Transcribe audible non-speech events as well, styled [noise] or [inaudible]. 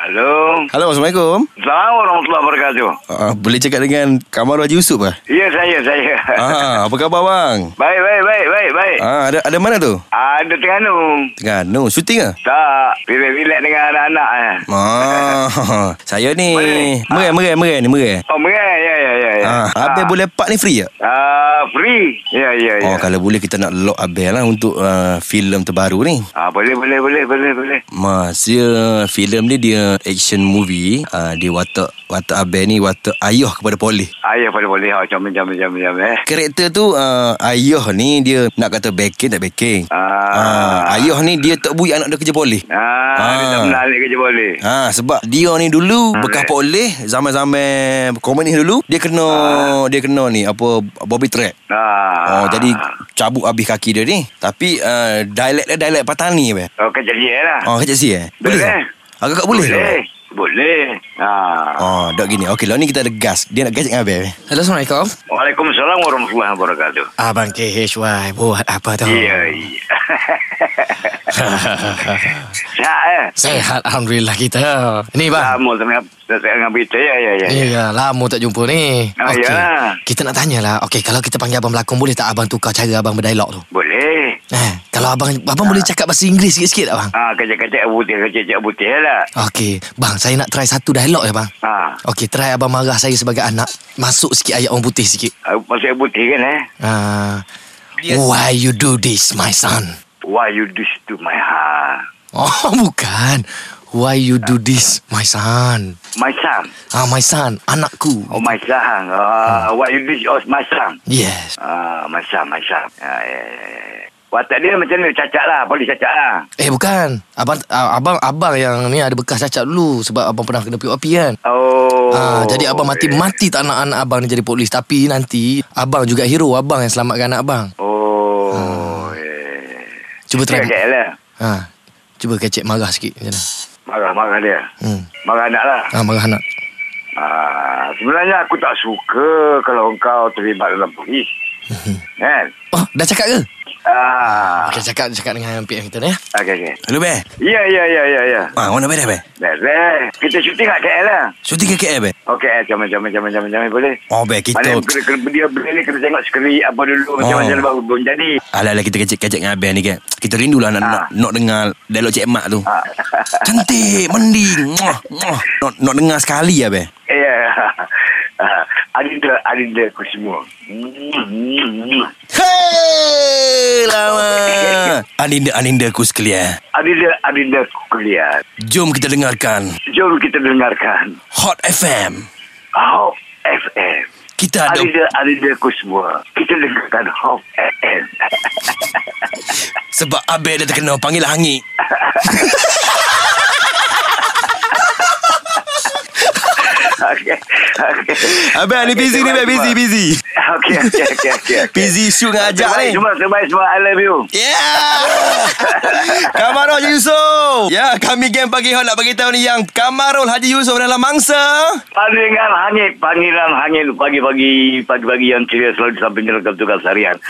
Halo. Halo, Assalamualaikum. Assalamualaikum warahmatullahi wabarakatuh. Uh, boleh cakap dengan Kamarul Haji Yusof ah? Ya, saya, saya. ah, apa khabar bang? Baik, baik, baik, baik, baik. Ah, ada ada mana tu? Ada Terengganu. Terengganu, syuting ah? Tak, relax-relax dengan anak-anak. Eh. Ah, [laughs] saya ni merai merai merai ni merai. Oh, merai. Ya, ya, ya. ya. Ah, Abel boleh pak ni free tak? Ah, free. Ya, ya, ya. Oh, kalau boleh kita nak lock Abel lah untuk uh, filem terbaru ni. Ah, boleh, boleh, boleh, boleh, boleh. Mas, dia filem ni dia action movie. Uh, dia watak watak Abel ni watak ayah kepada polis. Ayah pada boleh. Oh, comel, comel, comel, comel. Eh. Karakter tu uh, ayah ni dia nak kata backing tak backing. Ah. Ah, ayah ni dia tak bui anak dia kerja polis. Ah, Ah. dia tak menarik kerja boleh. Ha sebab dia ni dulu Ah, bekas polis zaman-zaman komunis dulu dia kena dia kena ni apa bobby trap. Ah. Oh jadi cabut habis kaki dia ni. Tapi uh, dialek dia dialek Patani apa? Oh, kerja dia lah. Oh kecil sih eh. Boleh. Boleh. tak? Agak-agak boleh. Boleh. tak? Boleh. Ah. Oh, dok gini. Okey, lah ni kita ada gas. Dia nak gas dengan Abel. Hello, Assalamualaikum. Waalaikumsalam warahmatullahi wabarakatuh. Abang KHY buat apa tu? Ya, iya. Sihat eh? Sehat Alhamdulillah kita. Ni bang. Lama tengah tengah berita ya ya ya. Ya, lama tak jumpa ni. Ah, Okey. yalah. Kita nak tanyalah. Okey, kalau kita panggil abang berlakon boleh tak abang tukar cara abang berdialog tu? Boleh. Eh, kalau abang abang boleh cakap bahasa Inggeris sikit-sikit tak bang? Ah, kecek-kecek putih, kecek putih lah. Okey, bang saya nak try satu dialog ya bang. Ah, Okey, try abang marah saya sebagai anak. Masuk sikit ayat orang putih sikit. masuk putih kan eh? Ah, Dia- why you do this, my son? Why you do to my heart? [laughs] Oh, bukan. Why you do this, my son? My son. Ah, my son, anakku. Oh, my son. Ah, why you do oh, my son? Yes. Ah, my son, my son. Ah, ya, ya, ya. Watak dia macam ni, cacat lah. Polis cacat lah. Eh bukan. Abang ah, abang abang yang ni ada bekas cacat dulu sebab abang pernah kena POP kan. Oh. Ah, jadi abang mati eh. mati tak nak anak abang ni jadi polis tapi nanti abang juga hero abang yang selamatkan anak abang. Oh. Cuba try. Cacat lah. Ha. Cuba kecek marah sikit macam mana? Marah-marah dia. Hmm. Marah anak lah. Ah marah anak. Ah, sebenarnya aku tak suka kalau engkau terlibat dalam polis. kan? Oh, dah cakap ke? Ah. Okey, cakap cakap dengan PM kita ni ya. Okey, okey. Hello Bel. Ya, ya, ya, ya, ya. Ah, mana Bel dah? Beres. Kita syuting kat KL lah. Syuting ke KL Bel? Okey, jaman, jaman, jaman, jaman, jaman, boleh? Oh Bel, kita Mana kena, kena, dia ni kena tengok skrip apa dulu Oh. baru belum jadi. Alah-alah kita kecek-kecek dengan Abel ni kan. Kita rindulah nak, Ah. nak, nak dengar dialog Cik Mak tu. Ah. [laughs] Cantik, mending. Muah, muah. Nak, nak dengar sekali Abel. Ya. Ah, [laughs] Adinda, adinda aku semua. Hmm. Hei, lama. Aninda-aninda ku sekalian. Adinda, adinda aku kuliah. Jom kita dengarkan Jom kita dengarkan. Hot FM. Hop FM. Kita ada Adinda, adinda aku semua. Kita dengarkan Hop FM. [laughs] sebab Abel dah terkena panggil hangit. [laughs] Okey. Okey. Abel ni busy ni Abel busy busy. Okey, okey, okey, okey. [laughs] Busy shoot dengan ajak ni. semua, terbaik semua. I love you. Yeah. [laughs] Kamarul Haji Yusof. Ya, kami geng pagi hot nak bagi tahu ni yang Kamarul Haji Yusof dalam mangsa. Panggilan hangit, panggilan hangit pagi-pagi, pagi-pagi yang ceria selalu disampaikan dalam tugas harian. [laughs]